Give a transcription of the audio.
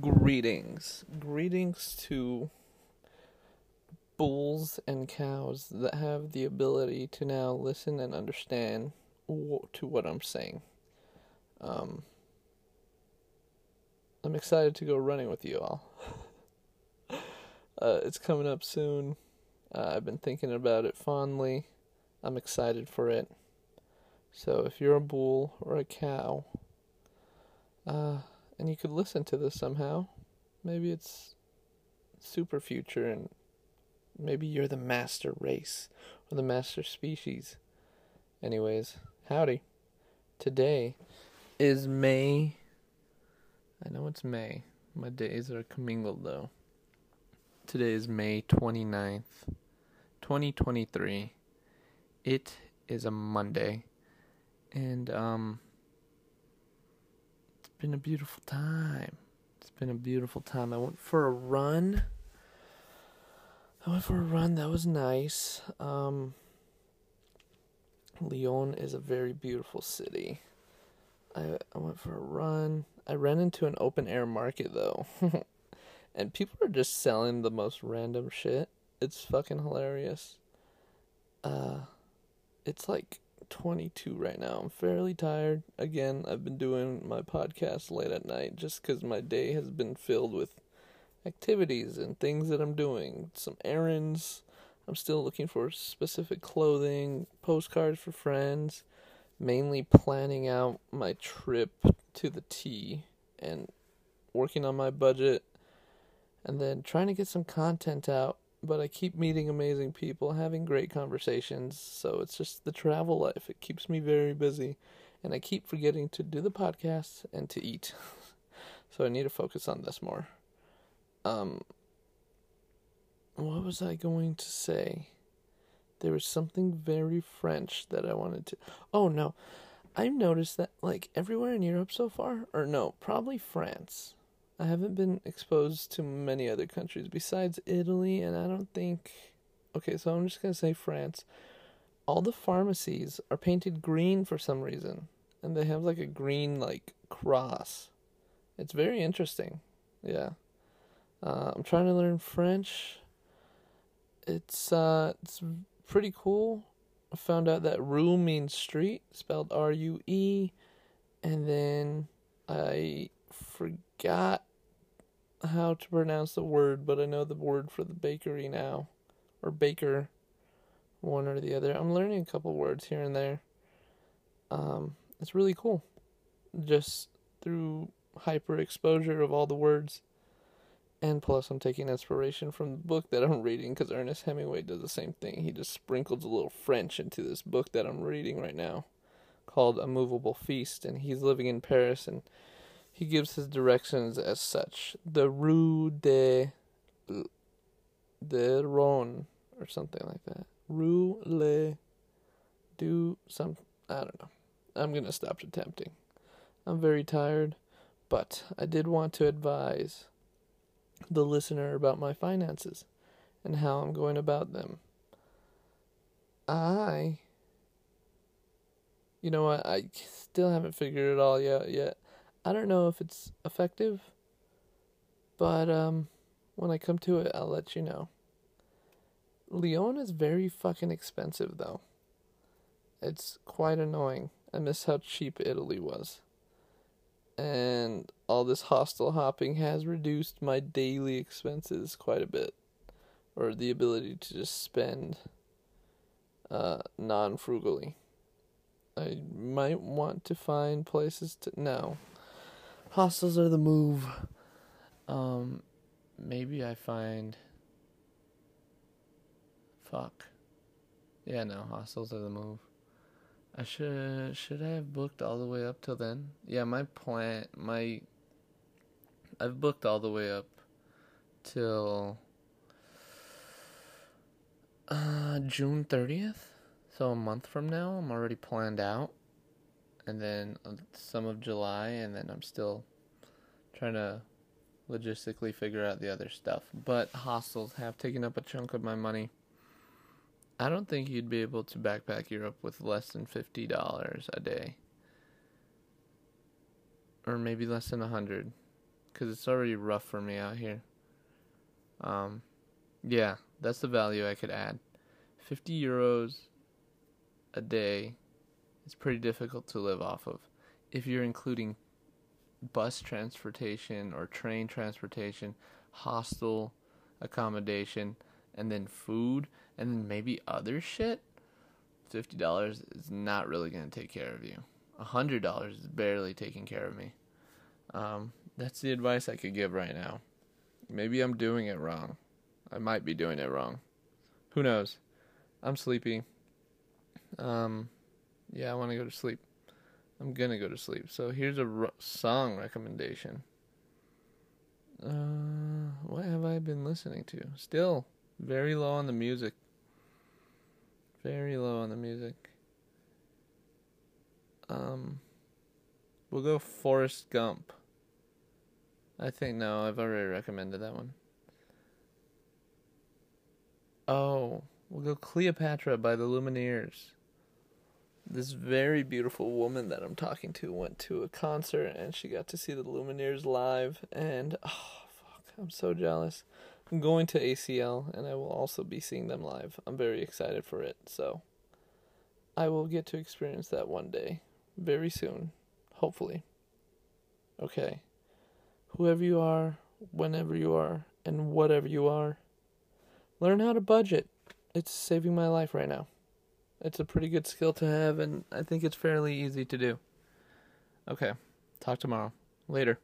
Greetings. Greetings to bulls and cows that have the ability to now listen and understand to what I'm saying. Um, I'm excited to go running with you all. uh, it's coming up soon. Uh, I've been thinking about it fondly. I'm excited for it. So if you're a bull or a cow, uh, and you could listen to this somehow. Maybe it's super future and maybe you're the master race or the master species. Anyways, howdy. Today is May. I know it's May. My days are commingled though. Today is May 29th, 2023. It is a Monday. And um been a beautiful time. It's been a beautiful time. I went for a run. I went for a run. That was nice. Um, Lyon is a very beautiful city. I I went for a run. I ran into an open air market though. and people are just selling the most random shit. It's fucking hilarious. Uh it's like 22 right now. I'm fairly tired. Again, I've been doing my podcast late at night just because my day has been filled with activities and things that I'm doing. Some errands. I'm still looking for specific clothing, postcards for friends, mainly planning out my trip to the T and working on my budget and then trying to get some content out but I keep meeting amazing people, having great conversations. So it's just the travel life. It keeps me very busy. And I keep forgetting to do the podcast and to eat. so I need to focus on this more. Um, what was I going to say? There was something very French that I wanted to. Oh, no. I've noticed that, like, everywhere in Europe so far, or no, probably France I haven't been exposed to many other countries besides Italy, and I don't think. Okay, so I'm just gonna say France. All the pharmacies are painted green for some reason, and they have like a green like cross. It's very interesting. Yeah, uh, I'm trying to learn French. It's uh, it's pretty cool. I found out that rue means street, spelled R U E, and then I forgot how to pronounce the word, but I know the word for the bakery now, or baker, one or the other. I'm learning a couple words here and there. Um, it's really cool, just through hyper exposure of all the words. And plus, I'm taking inspiration from the book that I'm reading because Ernest Hemingway does the same thing. He just sprinkles a little French into this book that I'm reading right now called A Movable Feast. And he's living in Paris and he gives his directions as such: the Rue de de Rhône or something like that. Rue le do some I don't know. I'm gonna stop attempting. I'm very tired, but I did want to advise the listener about my finances and how I'm going about them. I you know what, I still haven't figured it all out yet. I don't know if it's effective, but um, when I come to it, I'll let you know. Lyon is very fucking expensive, though. It's quite annoying. I miss how cheap Italy was. And all this hostel hopping has reduced my daily expenses quite a bit. Or the ability to just spend uh, non frugally. I might want to find places to. No, hostels are the move. Um, maybe I find. Fuck. Yeah, no, hostels are the move. I should should I have booked all the way up till then? Yeah, my plan my I've booked all the way up till uh June 30th. So a month from now, I'm already planned out and then uh, some of July, and then I'm still trying to logistically figure out the other stuff. But hostels have taken up a chunk of my money. I don't think you'd be able to backpack Europe with less than fifty dollars a day, or maybe less than a hundred, because it's already rough for me out here. Um, yeah, that's the value I could add. 50 euros a day is pretty difficult to live off of. If you're including bus transportation or train transportation, hostel accommodation, and then food, and then maybe other shit, $50 is not really going to take care of you. $100 is barely taking care of me. Um, that's the advice I could give right now. Maybe I'm doing it wrong. I might be doing it wrong. Who knows? I'm sleepy. Um, yeah, I want to go to sleep. I'm gonna go to sleep. So here's a r- song recommendation. Uh, what have I been listening to? Still very low on the music. Very low on the music. Um, we'll go Forrest Gump. I think no, I've already recommended that one. Oh, we'll go Cleopatra by the Lumineers. This very beautiful woman that I'm talking to went to a concert and she got to see the Lumineers live and oh fuck, I'm so jealous. I'm going to ACL and I will also be seeing them live. I'm very excited for it. So I will get to experience that one day, very soon, hopefully. Okay. Whoever you are, whenever you are, and whatever you are, learn how to budget. It's saving my life right now. It's a pretty good skill to have, and I think it's fairly easy to do. Okay. Talk tomorrow. Later.